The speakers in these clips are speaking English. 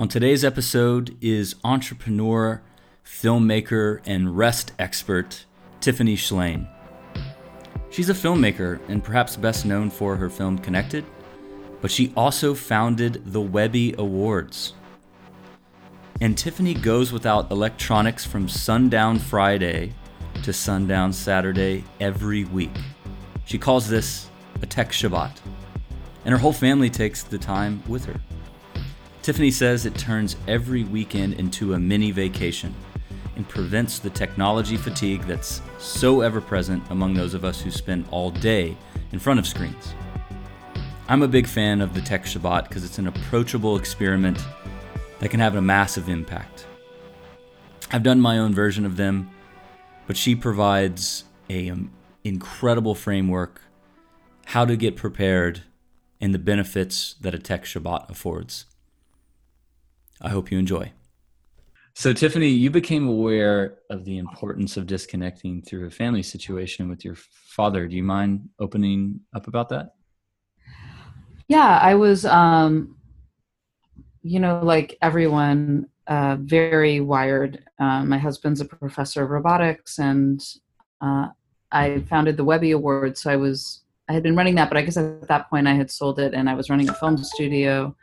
On today's episode is entrepreneur, filmmaker, and rest expert Tiffany Shlain. She's a filmmaker and perhaps best known for her film Connected, but she also founded the Webby Awards. And Tiffany goes without electronics from sundown Friday to sundown Saturday every week. She calls this a tech Shabbat, and her whole family takes the time with her. Tiffany says it turns every weekend into a mini vacation and prevents the technology fatigue that's so ever present among those of us who spend all day in front of screens. I'm a big fan of the Tech Shabbat because it's an approachable experiment that can have a massive impact. I've done my own version of them, but she provides a um, incredible framework how to get prepared and the benefits that a Tech Shabbat affords. I hope you enjoy. So, Tiffany, you became aware of the importance of disconnecting through a family situation with your father. Do you mind opening up about that? Yeah, I was, um, you know, like everyone, uh, very wired. Uh, my husband's a professor of robotics, and uh, I founded the Webby Award. So I was, I had been running that, but I guess at that point I had sold it, and I was running a film studio.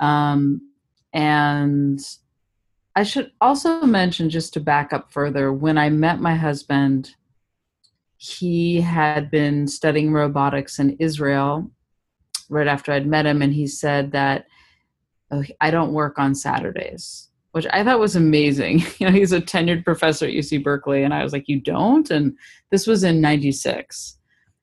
Um, and I should also mention, just to back up further, when I met my husband, he had been studying robotics in Israel right after I'd met him, and he said that oh, I don't work on Saturdays, which I thought was amazing. You know, he's a tenured professor at UC Berkeley, and I was like, You don't? And this was in 96.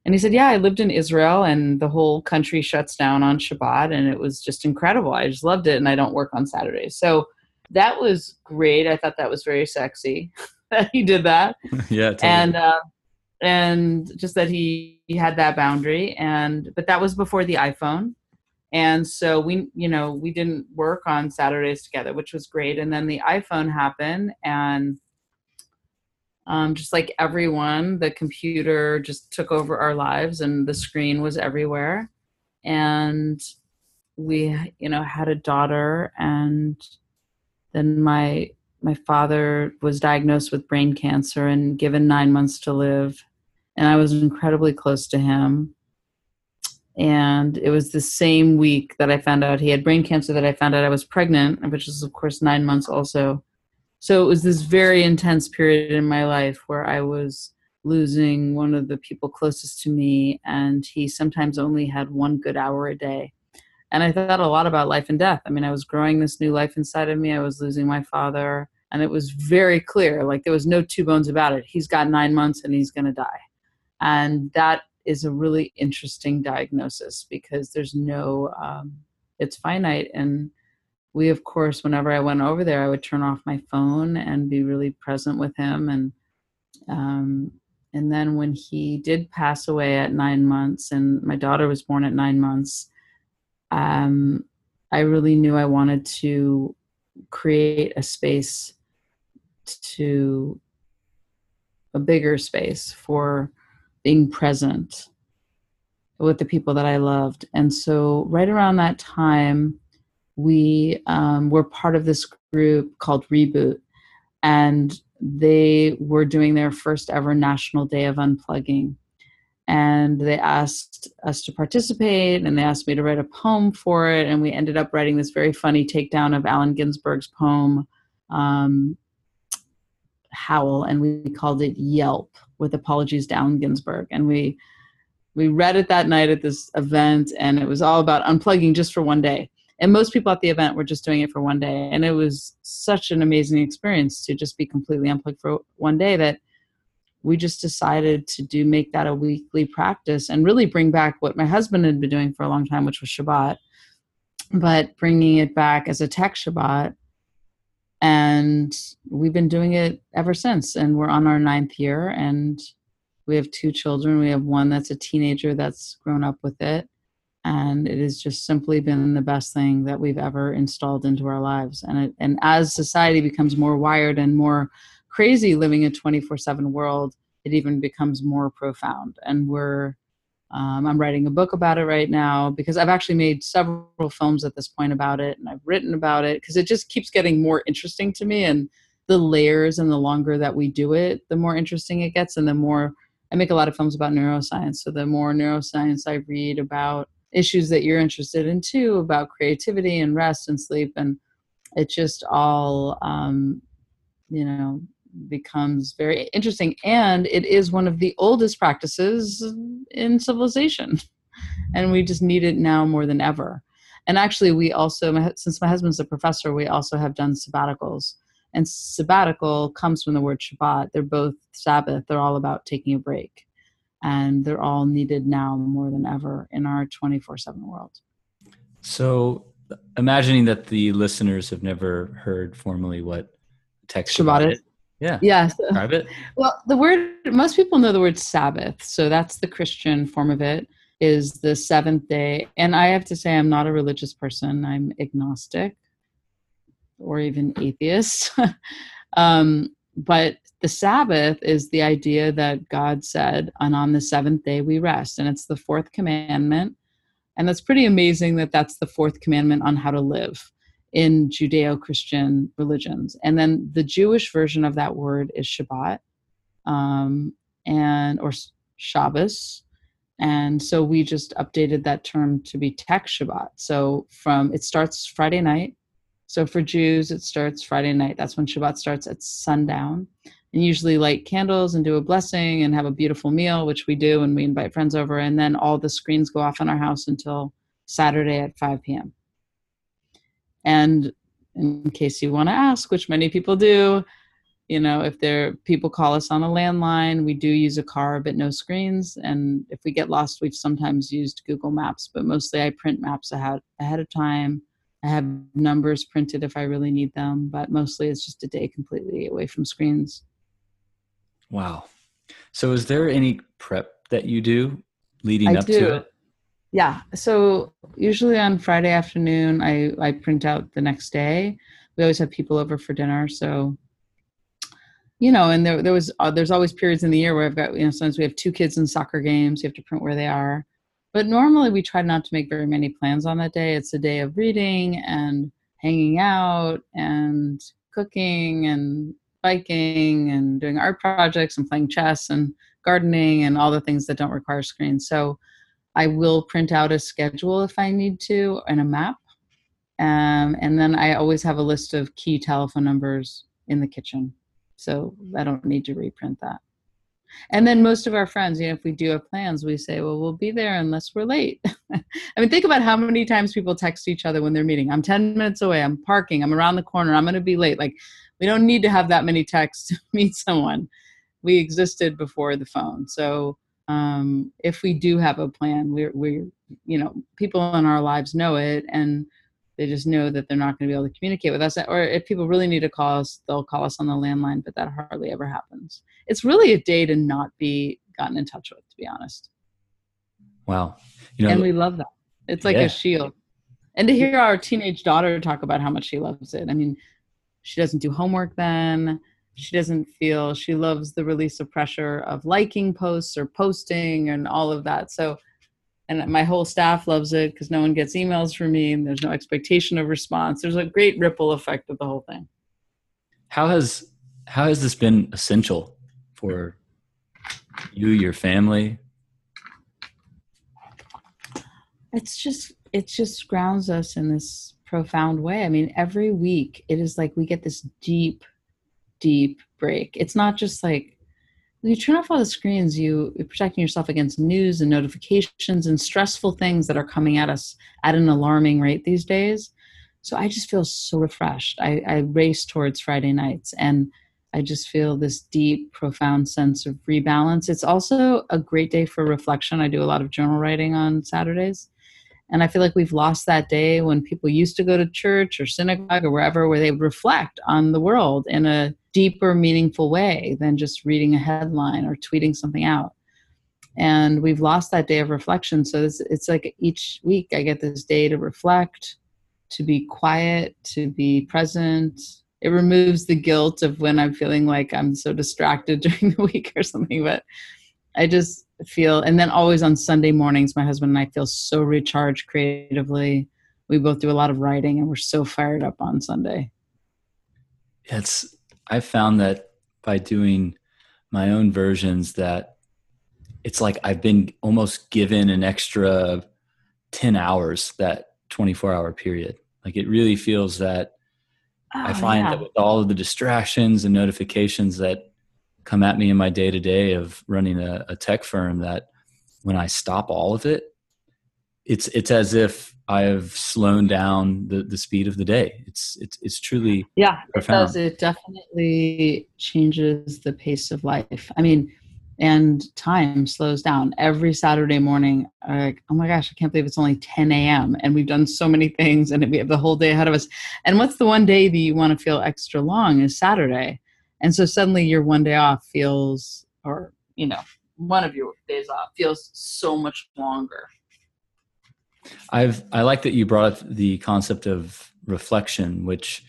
And he said, Yeah, I lived in Israel and the whole country shuts down on Shabbat. And it was just incredible. I just loved it. And I don't work on Saturdays. So that was great. I thought that was very sexy that he did that. yeah. Totally. And, uh, and just that he, he had that boundary. And, but that was before the iPhone. And so we, you know, we didn't work on Saturdays together, which was great. And then the iPhone happened and um, just like everyone, the computer just took over our lives and the screen was everywhere. And we, you know, had a daughter and then my my father was diagnosed with brain cancer and given nine months to live. And I was incredibly close to him. And it was the same week that I found out he had brain cancer that I found out I was pregnant, which is, of course, nine months also so it was this very intense period in my life where I was losing one of the people closest to me, and he sometimes only had one good hour a day. And I thought a lot about life and death. I mean, I was growing this new life inside of me. I was losing my father, and it was very clear like there was no two bones about it. He's got nine months and he's going to die. And that is a really interesting diagnosis because there's no, um, it's finite. And we of course whenever i went over there i would turn off my phone and be really present with him. And um, and then when he did pass away at nine months and my daughter was born at nine months um, i really knew i wanted to create a space to a bigger space for being present with the people that i loved. And so right around that time we um, were part of this group called Reboot, and they were doing their first ever National Day of Unplugging. And they asked us to participate, and they asked me to write a poem for it. And we ended up writing this very funny takedown of Allen Ginsberg's poem, um, Howl, and we called it Yelp with apologies to Allen Ginsberg. And we we read it that night at this event, and it was all about unplugging just for one day and most people at the event were just doing it for one day. And it was such an amazing experience to just be completely unplugged for one day that we just decided to do make that a weekly practice and really bring back what my husband had been doing for a long time which was shabbat but bringing it back as a tech shabbat. And we've been doing it ever since. And we're on our ninth year and we have two children. We have one that's a teenager that's grown up with it and it has just simply been the best thing that we've ever installed into our lives and it, and as society becomes more wired and more crazy living a 24/7 world it even becomes more profound and we're Um, I'm writing a book about it right now because I've actually made several films at this point about it, and I've written about it because it just keeps getting more interesting to me. And the layers and the longer that we do it, the more interesting it gets, and the more I make a lot of films about neuroscience. So the more neuroscience I read about issues that you're interested in too, about creativity and rest and sleep, and it just all, um, you know, becomes very interesting. And it is one of the oldest practices in civilization, and we just need it now more than ever. And actually, we also, since my husband's a professor, we also have done sabbaticals and sabbatical comes from the word Shabbat. They're both Sabbath. They're all about taking a break. And they're all needed now more than ever in our 24 7 world. So, imagining that the listeners have never heard formally what text Shabbat, Shabbat is. Yeah. Yeah. Describe it. Well, the word, most people know the word Sabbath. So, that's the Christian form of it, is the seventh day. And I have to say, I'm not a religious person, I'm agnostic or even atheist. um, but the Sabbath is the idea that God said, and on the seventh day we rest. And it's the fourth commandment. And that's pretty amazing that that's the fourth commandment on how to live in Judeo Christian religions. And then the Jewish version of that word is Shabbat um, and or Shabbos. And so we just updated that term to be Tech Shabbat. So from it starts Friday night so for Jews, it starts Friday night. That's when Shabbat starts at sundown. And usually light candles and do a blessing and have a beautiful meal, which we do and we invite friends over. And then all the screens go off in our house until Saturday at 5 p.m. And in case you want to ask, which many people do, you know, if there people call us on a landline, we do use a car but no screens. And if we get lost, we've sometimes used Google Maps, but mostly I print maps ahead ahead of time I have numbers printed if I really need them, but mostly it's just a day completely away from screens. Wow. So is there any prep that you do leading I up do. to it? Yeah. So usually on Friday afternoon, I, I print out the next day. We always have people over for dinner. So, you know, and there, there was, uh, there's always periods in the year where I've got, you know, sometimes we have two kids in soccer games. You have to print where they are. But normally we try not to make very many plans on that day. It's a day of reading and hanging out and cooking and biking and doing art projects and playing chess and gardening and all the things that don't require screens. So I will print out a schedule if I need to and a map. Um, and then I always have a list of key telephone numbers in the kitchen. So I don't need to reprint that. And then most of our friends, you know, if we do have plans, we say, well, we'll be there unless we're late. I mean, think about how many times people text each other when they're meeting. I'm 10 minutes away. I'm parking. I'm around the corner. I'm going to be late. Like, we don't need to have that many texts to meet someone. We existed before the phone. So, um, if we do have a plan, we're, we're, you know, people in our lives know it. And they just know that they're not going to be able to communicate with us. Or if people really need to call us, they'll call us on the landline, but that hardly ever happens. It's really a day to not be gotten in touch with, to be honest. Wow. You know, and we love that. It's like yeah. a shield. And to hear our teenage daughter talk about how much she loves it. I mean, she doesn't do homework then. She doesn't feel she loves the release of pressure of liking posts or posting and all of that. So and my whole staff loves it because no one gets emails from me and there's no expectation of response. There's a great ripple effect of the whole thing. How has how has this been essential for you your family? It's just it just grounds us in this profound way. I mean every week it is like we get this deep deep break. It's not just like when you turn off all the screens, you, you're protecting yourself against news and notifications and stressful things that are coming at us at an alarming rate these days. So I just feel so refreshed. I, I race towards Friday nights and I just feel this deep, profound sense of rebalance. It's also a great day for reflection. I do a lot of journal writing on Saturdays. And I feel like we've lost that day when people used to go to church or synagogue or wherever where they would reflect on the world in a deeper, meaningful way than just reading a headline or tweeting something out. And we've lost that day of reflection. So it's, it's like each week I get this day to reflect, to be quiet, to be present. It removes the guilt of when I'm feeling like I'm so distracted during the week or something. But I just, feel and then always on sunday mornings my husband and i feel so recharged creatively we both do a lot of writing and we're so fired up on sunday it's i found that by doing my own versions that it's like i've been almost given an extra 10 hours that 24 hour period like it really feels that oh, i find yeah. that with all of the distractions and notifications that come at me in my day to day of running a, a, tech firm that when I stop all of it, it's it's as if I have slowed down the, the speed of the day. It's it's it's truly yeah. Profound. It does. It definitely changes the pace of life. I mean, and time slows down every Saturday morning. Like, oh my gosh, I can't believe it's only 10 a.m. and we've done so many things and we have the whole day ahead of us. And what's the one day that you want to feel extra long is Saturday and so suddenly your one day off feels or you know one of your days off feels so much longer i've i like that you brought up the concept of reflection which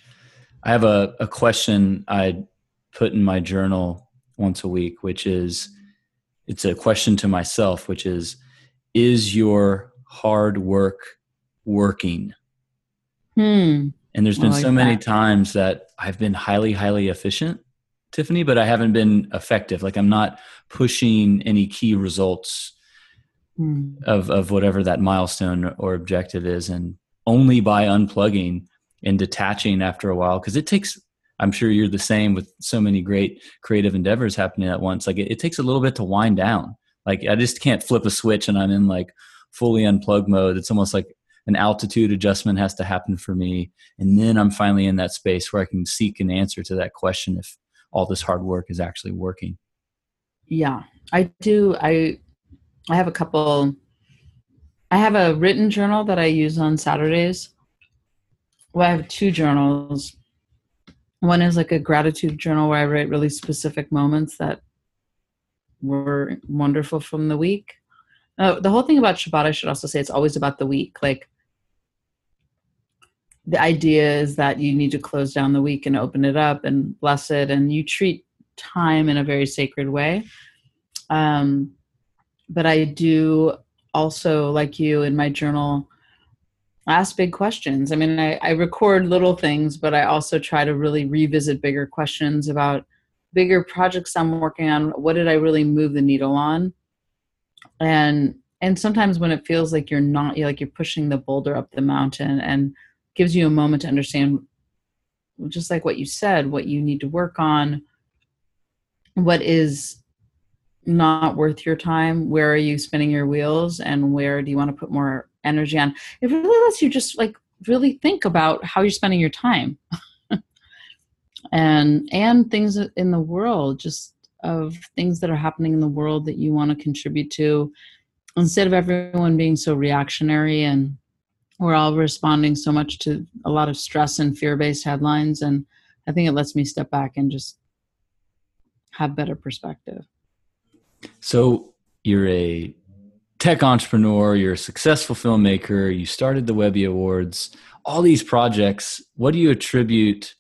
i have a, a question i put in my journal once a week which is it's a question to myself which is is your hard work working hmm. and there's been like so many that. times that i've been highly highly efficient Tiffany, but I haven't been effective. Like I'm not pushing any key results mm. of of whatever that milestone or objective is, and only by unplugging and detaching after a while, because it takes. I'm sure you're the same with so many great creative endeavors happening at once. Like it, it takes a little bit to wind down. Like I just can't flip a switch and I'm in like fully unplugged mode. It's almost like an altitude adjustment has to happen for me and then i'm finally in that space where i can seek an answer to that question if all this hard work is actually working yeah i do i i have a couple i have a written journal that i use on saturdays. Well i have two journals. One is like a gratitude journal where i write really specific moments that were wonderful from the week. Uh, the whole thing about shabbat i should also say it's always about the week. Like the idea is that you need to close down the week and open it up and bless it and you treat time in a very sacred way. Um, but i do also like you in my journal ask big questions. I mean I, I record little things but i also try to really revisit bigger questions about bigger projects i'm working on. What did i really move the needle on? And and sometimes when it feels like you're not like you're pushing the boulder up the mountain and gives you a moment to understand just like what you said what you need to work on what is not worth your time where are you spinning your wheels and where do you want to put more energy on? It really lets you just like really think about how you're spending your time. And and things in the world just of things that are happening in the world that you want to contribute to. Instead of everyone being so reactionary and we're all responding so much to a lot of stress and fear-based headlines and i think it lets me step back and just have better perspective so you're a tech entrepreneur you're a successful filmmaker you started the webby awards all these projects what do you attribute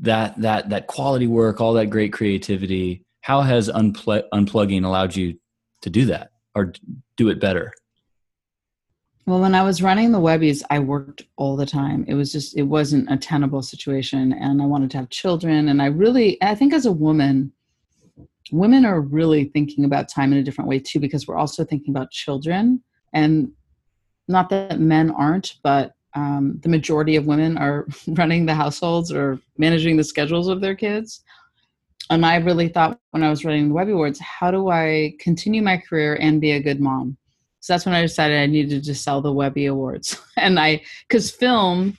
that that that quality work all that great creativity how has unpl- unplugging allowed you to do that or do it better well, when I was running the Webbies, I worked all the time. It was just, it wasn't a tenable situation. And I wanted to have children. And I really, I think as a woman, women are really thinking about time in a different way too, because we're also thinking about children. And not that men aren't, but um, the majority of women are running the households or managing the schedules of their kids. And I really thought when I was running the Webby Awards, how do I continue my career and be a good mom? So that's when I decided I needed to sell the Webby Awards. and I, because film,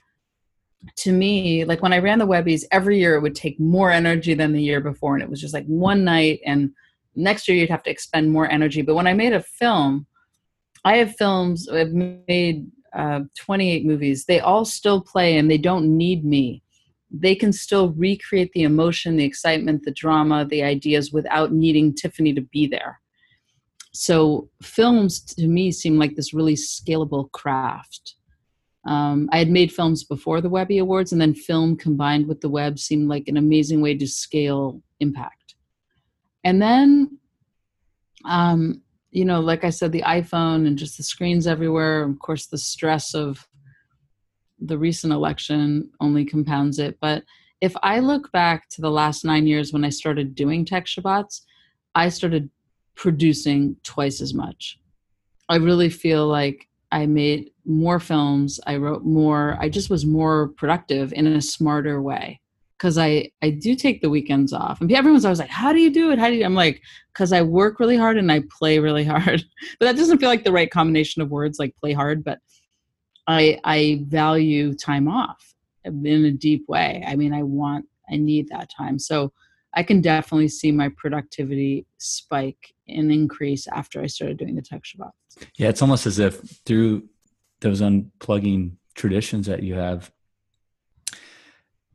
to me, like when I ran the Webbies, every year it would take more energy than the year before. And it was just like one night, and next year you'd have to expend more energy. But when I made a film, I have films, I've made uh, 28 movies. They all still play and they don't need me. They can still recreate the emotion, the excitement, the drama, the ideas without needing Tiffany to be there so films to me seem like this really scalable craft um, i had made films before the webby awards and then film combined with the web seemed like an amazing way to scale impact and then um, you know, like I said, the iPhone and just the screens everywhere. Of course, the stress of the recent election only compounds it. But if I look back to the last nine years when I started doing tech Shabbats, I started producing twice as much. I really feel like I made more films. I wrote more. I just was more productive in a smarter way because I I do take the weekends off. And everyone's always like, "How do you do it? How do you?" I'm like, "Cause I work really hard and I play really hard." but that doesn't feel like the right combination of words, like play hard. But I I value time off in a deep way. I mean, I want I need that time. So I can definitely see my productivity spike and increase after I started doing the tech Shabbat. Yeah, it's almost as if through those unplugging traditions that you have,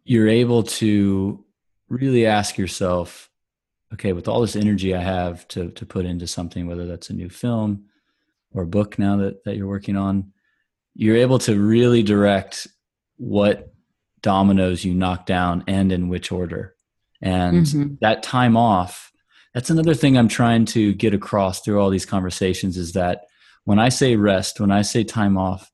you're able to really ask yourself, okay, with all this energy I have to to put into something, whether that's a new film or a book now that, that you're working on, you're able to really direct what dominoes you knock down and in which order and mm-hmm. that time off that's another thing i'm trying to get across through all these conversations is that when i say rest when i say time off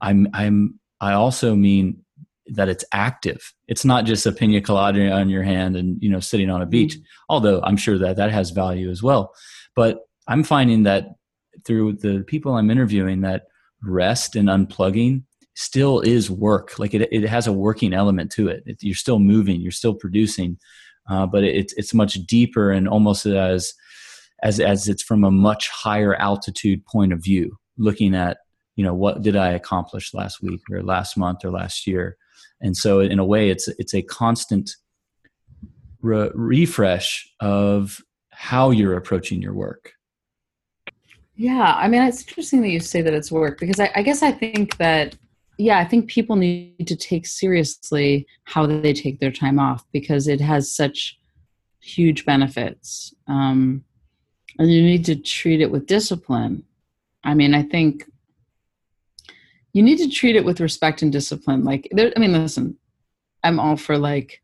i'm i'm i also mean that it's active it's not just a pina colada on your hand and you know sitting on a beach mm-hmm. although i'm sure that that has value as well but i'm finding that through the people i'm interviewing that rest and unplugging still is work. Like it, it has a working element to it. it you're still moving, you're still producing, uh, but it, it's much deeper and almost as as as it's from a much higher altitude point of view, looking at you know what did I accomplish last week or last month or last year, and so in a way, it's it's a constant re- refresh of how you're approaching your work. Yeah, I mean, it's interesting that you say that it's work because I, I guess I think that yeah, I think people need to take seriously how they take their time off because it has such huge benefits. Um, and you need to treat it with discipline. I mean, I think you need to treat it with respect and discipline. Like, there, I mean, listen, I'm all for like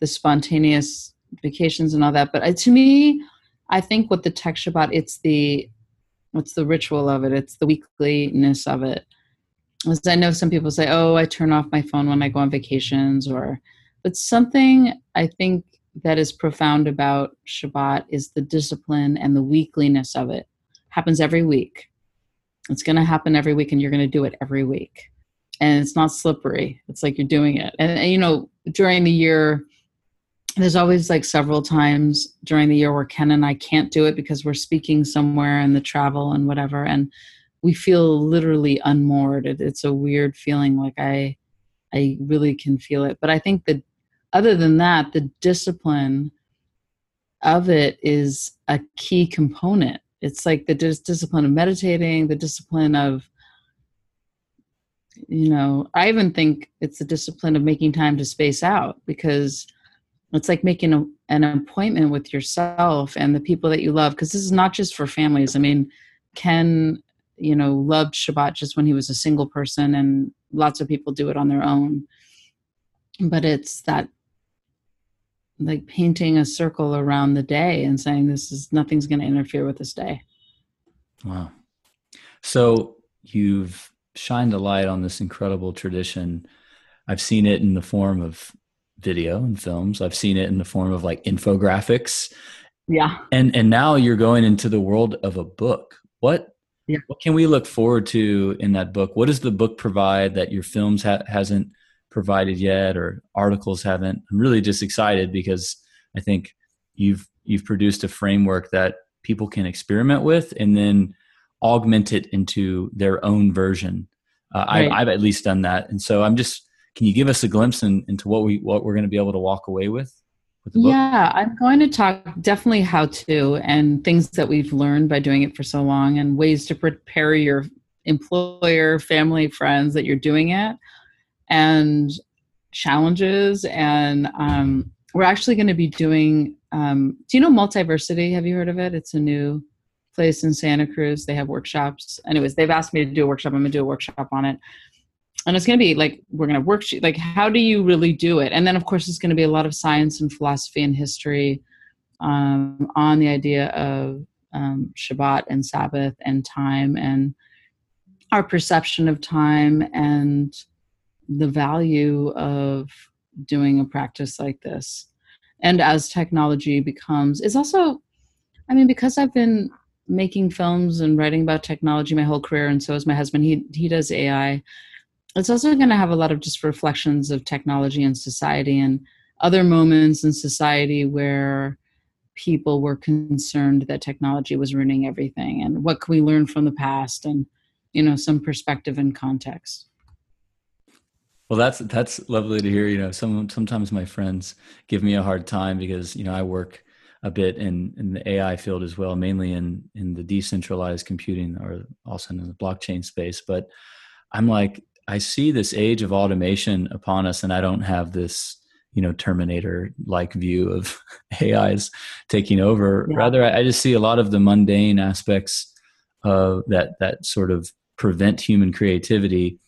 the spontaneous vacations and all that, but uh, to me, I think what the tech Shabbat, it's the what's the ritual of it? It's the weekliness of it as I know some people say, oh, I turn off my phone when I go on vacations, or, but something I think that is profound about Shabbat is the discipline and the weekliness of it. Happens every week. It's going to happen every week, and you're going to do it every week. And it's not slippery. It's like you're doing it. And, and you know, during the year, there's always like several times during the year where Ken and I can't do it because we're speaking somewhere and the travel and whatever. And we feel literally unmoored. It, it's a weird feeling. Like I, I really can feel it. But I think that other than that, the discipline of it is a key component. It's like the dis- discipline of meditating, the discipline of, you know, I even think it's the discipline of making time to space out because it's like making a, an appointment with yourself and the people that you love. Because this is not just for families. I mean, Ken you know loved Shabbat just when he was a single person, and lots of people do it on their own. But it's that like painting a circle around the day and saying this is nothing's going to interfere with this day. Wow. So you've shined a light on this incredible tradition. I've seen it in the form of video and films. I've seen it in the form of like infographics. Yeah. And and now you're going into the world of a book. What yeah. What can we look forward to in that book? What does the book provide that your films ha- hasn't provided yet, or articles haven't? I'm really just excited because I think you've you've produced a framework that people can experiment with and then augment it into their own version. Uh, right. I, have at least done that, and so I'm just. Can you give us a glimpse in, into what we what we're going to be able to walk away with? Yeah, I'm going to talk definitely how to and things that we've learned by doing it for so long and ways to prepare your employer, family, friends that you're doing it and challenges. And um, we're actually going to be doing, um, do you know Multiversity? Have you heard of it? It's a new place in Santa Cruz. They have workshops. Anyways, they've asked me to do a workshop. I'm going to do a workshop on it and it's going to be like we're going to worksheet like how do you really do it and then of course it's going to be a lot of science and philosophy and history um, on the idea of um, Shabbat and Sabbath and time and our perception of time and the value of doing a practice like this. And as technology becomes, is also, I mean, because I've been making films and writing about technology my whole career, and so is my husband. He he does AI. It's also going to have a lot of just reflections of technology and society and other moments in society where people were concerned that technology was ruining everything and what can we learn from the past and you know some perspective and context. Well that's that's lovely to hear you know some sometimes my friends give me a hard time because you know i work a bit in in the ai field as well mainly in in the decentralized computing or also in the blockchain space but i'm like i see this age of automation upon us and i don't have this you know terminator like view of ais taking over yeah. rather I, just see a lot of the mundane aspects of that that sort of prevent human creativity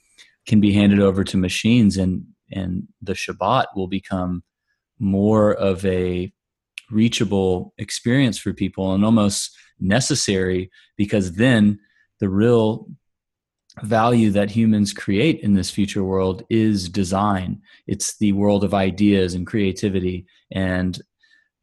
can be handed over to machines and and the shabbat will become more of a reachable experience for people and almost necessary because then the real value that humans create in this future world is design. It's the world of ideas and creativity. And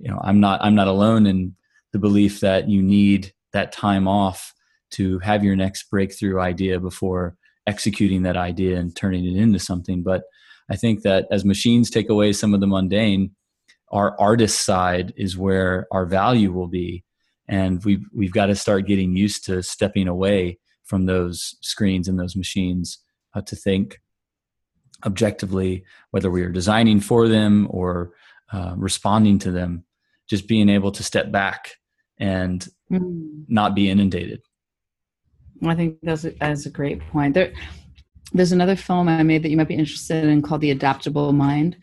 you know i'm not i'm not alone in the belief that you need that time off to have your next breakthrough idea before executing that idea and turning it into something. But i think that as machines take away some of the mundane our artist side is where our value will be. And we've we've got to start getting used to stepping away from those screens and those machines uh, to think objectively, whether we are designing for them or uh, responding to them, just being able to step back and mm. not be inundated. I think that's a, that's a great point. There, there's another film I made that you might be interested in called The Adaptable Mind.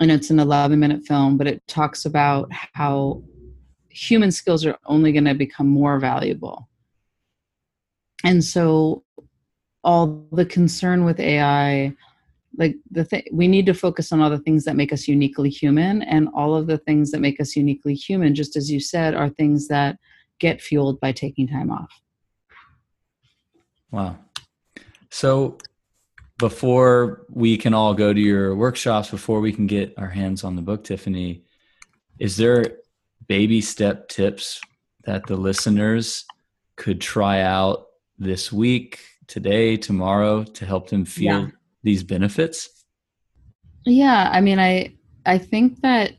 And it's an 11 minute film, but it talks about how human skills are only going to become more valuable and so all the concern with ai like the thing we need to focus on all the things that make us uniquely human and all of the things that make us uniquely human just as you said are things that get fueled by taking time off. Wow. So before we can all go to your workshops before we can get our hands on the book tiffany is there baby step tips that the listeners could try out this week, today, tomorrow to help them feel yeah. these benefits? Yeah, I mean, I I think that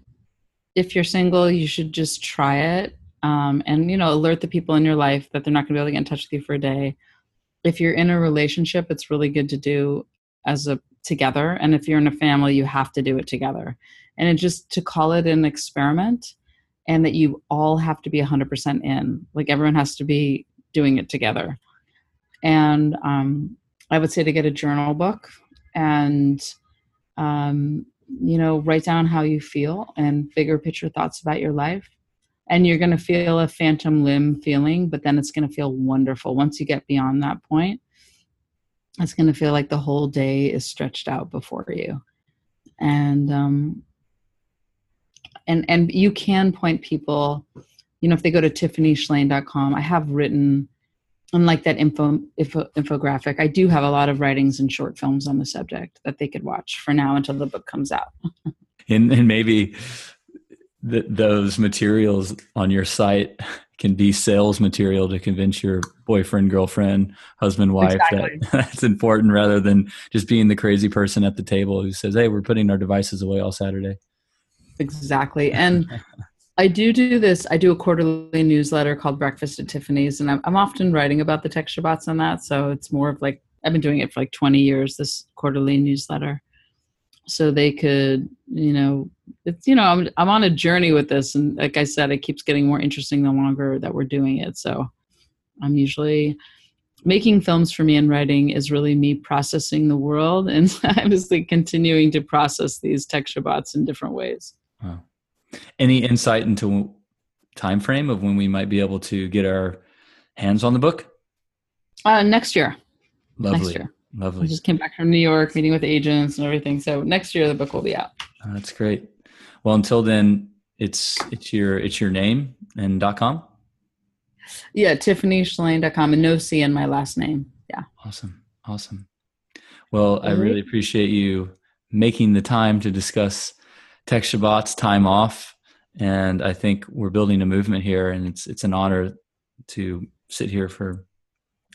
if you're single, you should just try it, um, and you know, alert the people in your life that they're not going to be able to get in touch with you for a day. If you're in a relationship, it's really good to do as a together, and if you're in a family, you have to do it together. And it just to call it an experiment, and that you all have to be 100% in, like everyone has to be doing it together and um, I would say to get a journal book and um, you know write down how you feel and bigger picture thoughts about your life. And you're going to feel a phantom limb feeling but then it's going to feel wonderful. Once you get beyond that point it's going to feel like the whole day is stretched out before you. And um and and you can point people you know if they go to tiffanyshlain.com i have written unlike that info, info, infographic, I do have a lot of writings and short films on the subject that they could watch for now until the book comes out. and, and maybe th- those materials on your site can be sales material to convince your boyfriend, girlfriend, husband, wife exactly. that that's important rather than just being the crazy person at the table who says, Hey, we're putting our devices away all Saturday. Exactly. And I do do this. I do a quarterly newsletter called Breakfast at Tiffany's, and I'm, I'm often writing about the tech Shabbats on that. So it's more of like I've been doing it for like 20 years. This quarterly newsletter, so they could, you know, it's you know, I'm I'm on a journey with this, and like I said, it keeps getting more interesting the longer that we're doing it. So I'm usually making films for me and writing is really me processing the world and obviously continuing to process these tech Shabbats in different ways. Wow. Any insight into time frame of when we might be able to get our hands on the book? Uh, next year. Lovely. Next year. Lovely. I just came back from New York, meeting with agents and everything. So next year the book will be out. Oh, that's great. Well, until then, it's it's your it's your name and dot com. Yeah, TiffanyShlain.com and no C in my last name. Yeah. Awesome. Awesome. Well, I really appreciate you making the time to discuss Tech Shabbat's time off. And I think we're building a movement here, and it's it's an honor to sit here for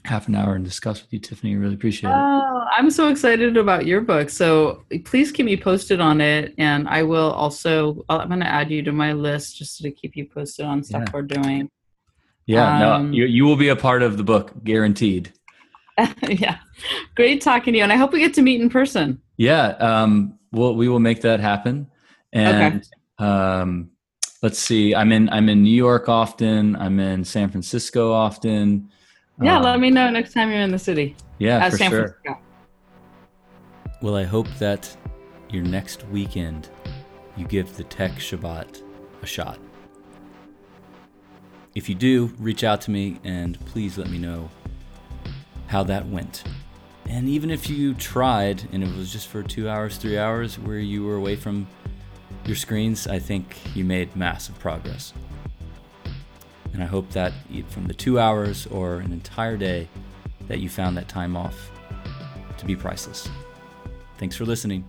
half an hour and discuss with you, Tiffany. I really appreciate it. Oh, I'm so excited about your book. So please keep me posted on it. And I will also, I'm going to add you to my list just to keep you posted on stuff yeah. we're doing. Yeah, um, no, you, you will be a part of the book, guaranteed. yeah. Great talking to you. And I hope we get to meet in person. Yeah. Um, we'll, we will make that happen. And okay. um, let's see, I'm in, I'm in New York often. I'm in San Francisco often. Yeah, um, let me know next time you're in the city. Yeah, uh, for San sure. Francisco. Well, I hope that your next weekend you give the Tech Shabbat a shot. If you do, reach out to me and please let me know how that went. And even if you tried and it was just for two hours, three hours where you were away from your screens, I think you made massive progress. And I hope that from the two hours or an entire day that you found that time off to be priceless. Thanks for listening.